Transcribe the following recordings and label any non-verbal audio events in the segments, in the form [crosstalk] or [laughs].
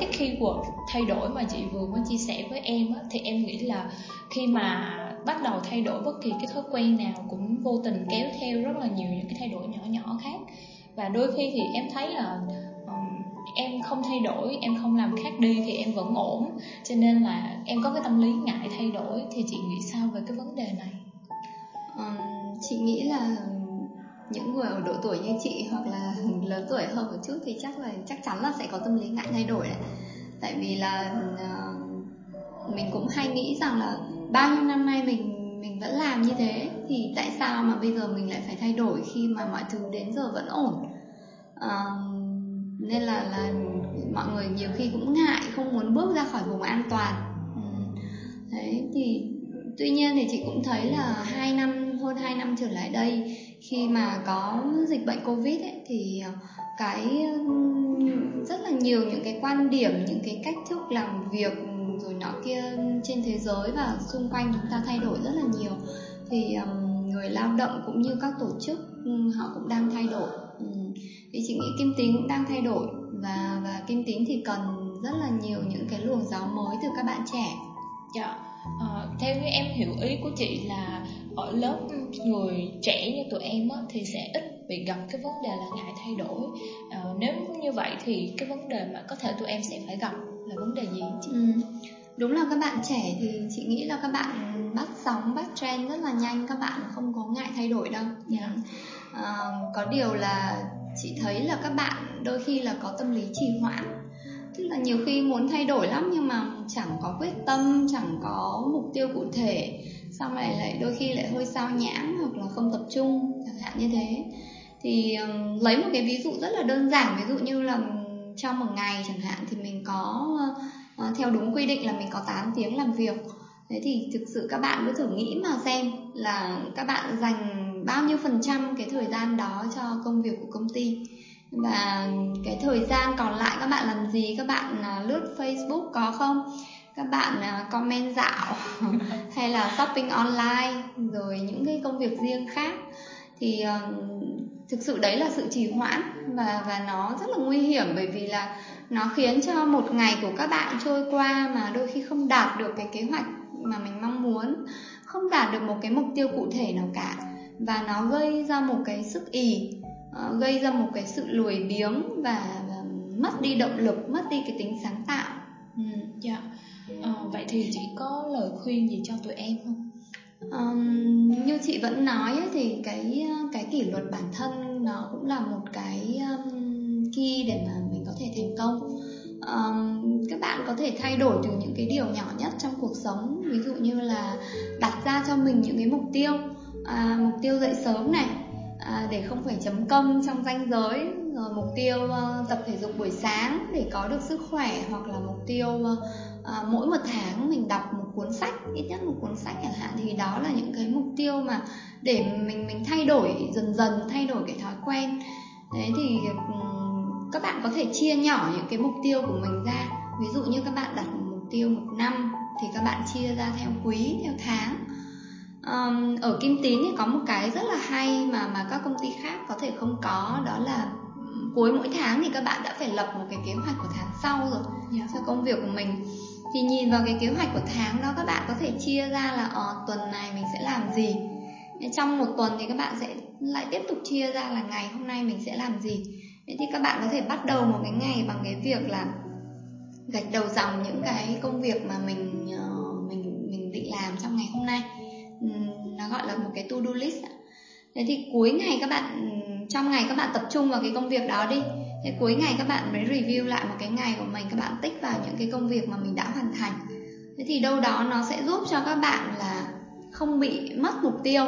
cái keyword thay đổi mà chị vừa mới chia sẻ với em á, thì em nghĩ là khi mà bắt đầu thay đổi bất kỳ cái thói quen nào cũng vô tình kéo theo rất là nhiều những cái thay đổi nhỏ nhỏ khác. Và đôi khi thì em thấy là um, em không thay đổi em không làm khác đi thì em vẫn ổn. Cho nên là em có cái tâm lý ngại thay đổi thì chị nghĩ sao về cái vấn đề này? Um, chị nghĩ là những người ở độ tuổi như chị hoặc là [laughs] lớn tuổi hơn một chút thì chắc là chắc chắn là sẽ có tâm lý ngại thay đổi đấy tại vì là uh, mình cũng hay nghĩ rằng là bao nhiêu năm nay mình mình vẫn làm như thế thì tại sao mà bây giờ mình lại phải thay đổi khi mà mọi thứ đến giờ vẫn ổn uh, nên là là mọi người nhiều khi cũng ngại không muốn bước ra khỏi vùng an toàn ừ. đấy thì tuy nhiên thì chị cũng thấy là hai năm hơn hai năm trở lại đây khi mà có dịch bệnh covid ấy, thì ờ, cái rất là nhiều những cái quan điểm những cái cách thức làm việc rồi nọ kia trên thế giới và xung quanh chúng ta thay đổi rất là nhiều. Thì người lao động cũng như các tổ chức họ cũng đang thay đổi. Thì chị nghĩ kim tính cũng đang thay đổi và và kim tính thì cần rất là nhiều những cái luồng gió mới từ các bạn trẻ. Dạ à, theo như em hiểu ý của chị là ở lớp người trẻ như tụi em á, thì sẽ ít bị gặp cái vấn đề là ngại thay đổi à, nếu như vậy thì cái vấn đề mà có thể tụi em sẽ phải gặp là vấn đề gì chị? Ừ. đúng là các bạn trẻ thì chị nghĩ là các bạn bắt sóng bắt trend rất là nhanh các bạn không có ngại thay đổi đâu yeah. à, có điều là chị thấy là các bạn đôi khi là có tâm lý trì hoãn tức là nhiều khi muốn thay đổi lắm nhưng mà chẳng có quyết tâm chẳng có mục tiêu cụ thể xong lại lại đôi khi lại hơi sao nhãng hoặc là không tập trung chẳng hạn như thế. Thì um, lấy một cái ví dụ rất là đơn giản ví dụ như là trong một ngày chẳng hạn thì mình có uh, theo đúng quy định là mình có 8 tiếng làm việc. Thế thì thực sự các bạn cứ thử nghĩ mà xem là các bạn dành bao nhiêu phần trăm cái thời gian đó cho công việc của công ty. Và cái thời gian còn lại các bạn làm gì? Các bạn ờ, lướt facebook có không? Các bạn à, comment dạo [laughs] hay là shopping online rồi những cái công việc riêng khác. Thì thực sự đấy là sự trì hoãn và và nó rất là nguy hiểm bởi vì là nó khiến cho một ngày của các bạn trôi qua mà đôi khi không đạt được cái kế hoạch mà mình mong muốn không đạt được một cái mục tiêu cụ thể nào cả. Và nó gây ra một cái sức ì ờ, gây ra một cái sự lười biếng và, và mất đi động lực mất đi cái tính sáng tạo ừ. dạ à, vậy thì chị có lời khuyên gì cho tụi em không um, như chị vẫn nói ấy, thì cái ờ, cái kỷ luật bản thân nó cũng là một cái um, key để mà mình có thể thành công um, các bạn có thể thay đổi từ những cái điều nhỏ nhất trong cuộc sống ví dụ như là đặt ra cho mình những cái mục tiêu à, mục tiêu dậy sớm này để không phải chấm công trong danh giới rồi mục tiêu ờ, tập thể dục buổi sáng để có được sức khỏe hoặc là mục tiêu ờ, mỗi một tháng mình đọc một cuốn sách, ít nhất một cuốn sách chẳng hạn, thì đó là những cái mục tiêu mà để mình mình thay đổi dần dần, thay đổi cái thói quen. Thế thì các bạn có thể chia nhỏ những cái mục tiêu của mình ra. Ví dụ như các bạn đặt một mục tiêu một năm thì các bạn chia ra theo quý, theo tháng um, ở kim tín thì có một cái rất là hay mà mà các công ty khác có thể không có đó là cuối mỗi tháng thì các bạn đã phải lập một cái kế hoạch của tháng sau rồi yeah. Dạ. cho công việc của mình thì nhìn vào cái kế hoạch của tháng đó các bạn có thể chia ra là ờ, tuần này mình sẽ làm gì trong một tuần thì các bạn sẽ lại tiếp tục chia ra là ngày hôm nay mình sẽ làm gì thế thì các bạn có thể bắt đầu một cái ngày bằng cái việc là gạch đầu dòng những cái công việc mà gọi là một cái to do list thế thì cuối ngày các bạn trong ngày các bạn tập trung vào cái công việc đó đi. Thế cuối ngày các bạn mới review lại một cái ngày của mình các bạn tích vào những cái công việc mà mình đã hoàn thành. Thế thì đâu đó nó sẽ giúp cho các bạn là không bị mất mục tiêu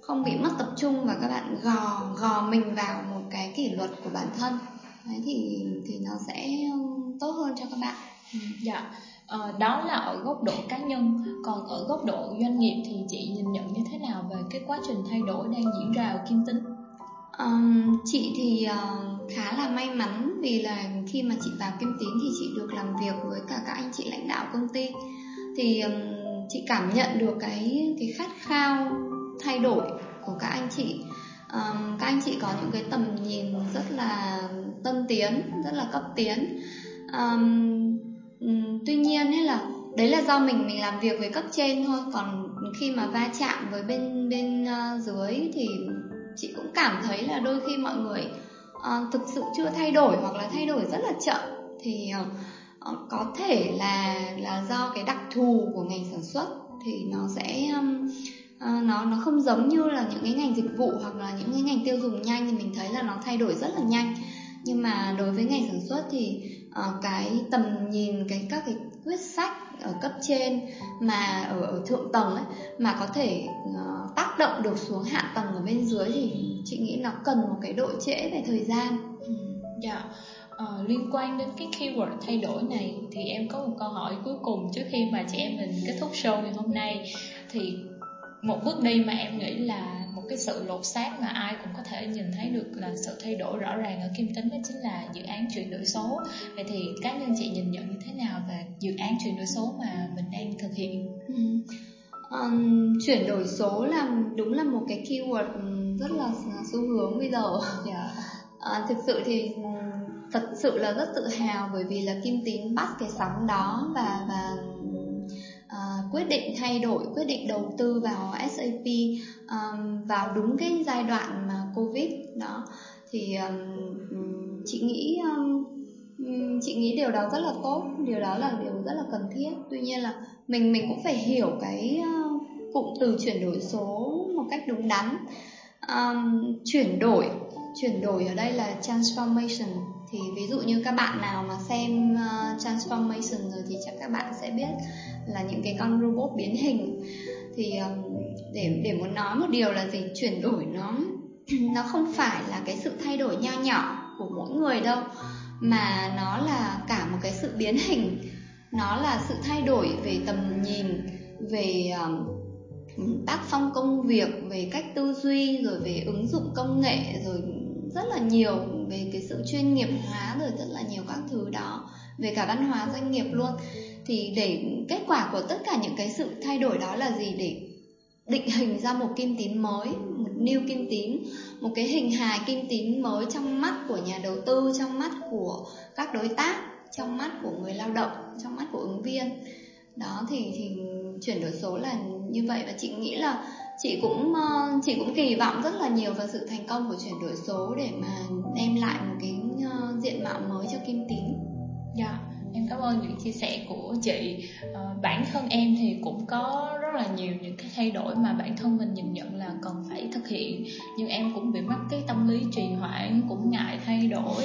không bị mất tập trung và các bạn gò gò mình vào một cái kỷ luật của bản thân. Đấy thì thì nó sẽ ừ, tốt hơn cho các bạn. Ừ, dạ. Ờ, đó là ở góc độ cá nhân. Còn ở góc độ doanh nghiệp thì chị nhìn nhận như thế nào về cái quá trình thay đổi đang diễn ra ở kim tính? Um, chị thì uh, khá là may mắn vì là khi mà chị vào kim tín thì chị được làm việc với cả các anh chị lãnh đạo công ty. Thì um, chị cảm nhận được cái cái khát khao thay đổi của các anh chị. Um, các anh chị có những cái tầm nhìn rất là tân tiến rất là cấp tiến. Um, Ừ, tuy nhiên ấy là đấy là do mình mình làm việc với cấp trên thôi. Còn khi mà va chạm với bên bên uh, dưới thì chị cũng cảm thấy là đôi khi mọi người uh, thực sự chưa thay đổi hoặc là thay đổi rất là chậm. Thì uh, có thể là là do cái đặc thù của ngành sản xuất thì nó sẽ um, uh, nó nó không giống như là những cái ngành dịch vụ hoặc là những cái ngành tiêu dùng nhanh thì mình thấy là nó thay đổi rất là nhanh. Nhưng mà đối với ngành sản xuất thì Ờ, cái tầm nhìn cái các cái quyết sách ở cấp trên mà ở, ở thượng tầng ấy mà có thể uh, tác động được xuống hạ tầng ở bên dưới thì chị nghĩ nó cần một cái độ trễ về thời gian. Ừ, dạ. dạ. Uh, liên quan đến cái keyword thay đổi này thì em có một câu hỏi cuối cùng trước khi mà chị em mình kết thúc show ngày hôm nay thì một bước đi mà em nghĩ là một cái sự lột xác mà ai cũng có thể nhìn thấy được là sự thay đổi rõ ràng ở kim tính đó chính là dự án chuyển đổi số vậy thì cá nhân chị nhìn nhận như thế nào về dự án chuyển đổi số mà mình đang thực hiện ừ. um, chuyển đổi số là đúng là một cái keyword rất là xu hướng bây giờ yeah. Dạ. à, [laughs] thực sự thì thật sự là rất tự hào bởi vì là kim tín bắt cái sóng đó và và quyết định thay đổi quyết định đầu tư vào SAP um, vào đúng cái giai đoạn mà Covid đó. Thì um, chị nghĩ um, chị nghĩ điều đó rất là tốt điều đó là điều rất là cần thiết. Tuy nhiên là mình mình cũng phải hiểu cái uh, cụm từ chuyển đổi số một cách đúng đắn. Um, chuyển đổi chuyển đổi ở đây là transformation thì ví dụ như các bạn nào mà xem uh, transformation rồi thì chắc các bạn sẽ biết là những cái con robot biến hình. Thì um, để để muốn nói một điều là gì? Chuyển đổi nó [clears throat] nó không phải là cái sự thay đổi nho nhỏ của mỗi người đâu mà nó là cả một cái sự biến hình. Nó là sự thay đổi về tầm nhìn về um, tác phong công việc về cách tư duy rồi về ứng dụng công nghệ rồi rất là nhiều về cái sự chuyên nghiệp hóa rồi rất là nhiều các thứ đó, về cả văn hóa doanh nghiệp luôn. Thì để kết quả của tất cả những cái sự thay đổi đó là gì? Để định hình ra một kim tín mới, một new kim tín, một cái hình hài kim tín mới trong mắt của nhà đầu tư, trong mắt của các đối tác, trong mắt của người lao động, trong mắt của ứng viên. Đó, thì thì chuyển đổi số là như vậy. Và chị nghĩ là chị cũng ờ, chị cũng kỳ vọng rất là nhiều vào sự thành công của chuyển đổi số để mà đem lại một cái ờ, diện mạo mới cho kim tín. Dạ, yeah, em cảm ơn những chia sẻ của chị. À, bản thân em thì cũng có rất là nhiều những cái thay đổi mà bản thân mình nhìn nhận là cần phải thực hiện, nhưng em cũng bị mắc cái tâm lý trì hoãn, cũng ngại thay đổi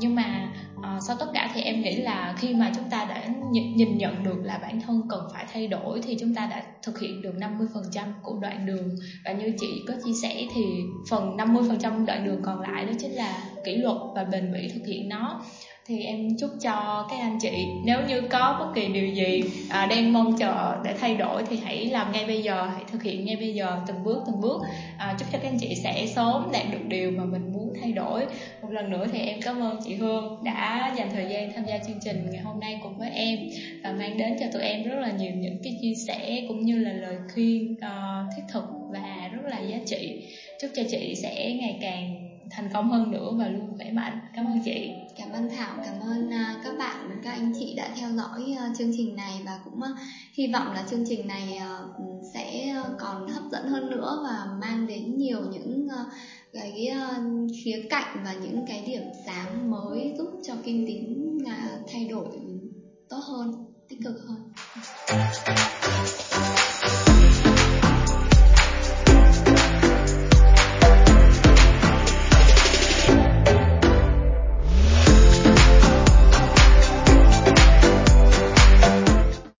nhưng mà à, sau tất cả thì em nghĩ là khi mà chúng ta đã nhìn, nhìn nhận được là bản thân cần phải thay đổi thì chúng ta đã thực hiện được 50% của đoạn đường. Và như chị có chia sẻ thì phần 50% đoạn đường còn lại đó chính là kỷ luật và bền bỉ thực hiện nó. Thì em chúc cho các anh chị nếu như có bất kỳ điều gì à, đang mong chờ để thay đổi thì hãy làm ngay bây giờ hãy thực hiện ngay bây giờ từng bước từng bước. À, chúc cho các anh chị sẽ sớm đạt được điều mà mình muốn thay đổi một lần nữa thì em cảm ơn chị Hương đã dành thời gian tham gia chương trình ngày hôm nay cùng với em và mang đến cho tụi em rất là nhiều những cái chia sẻ cũng như là lời khuyên uh, thiết thực và rất là giá trị. Chúc cho chị sẽ ngày càng thành công hơn nữa và luôn khỏe mạnh. Cảm ơn chị. Cảm ơn thảo cảm ơn uh, các bạn các anh chị đã theo dõi uh, chương trình này và cũng uh, hy vọng là chương trình này uh, sẽ còn hấp dẫn hơn nữa và mang đến nhiều những uh, cái uh, ờ, khía cạnh và những cái điểm sáng mới giúp cho kinh tính uh, thay đổi tốt hơn tích cực hơn.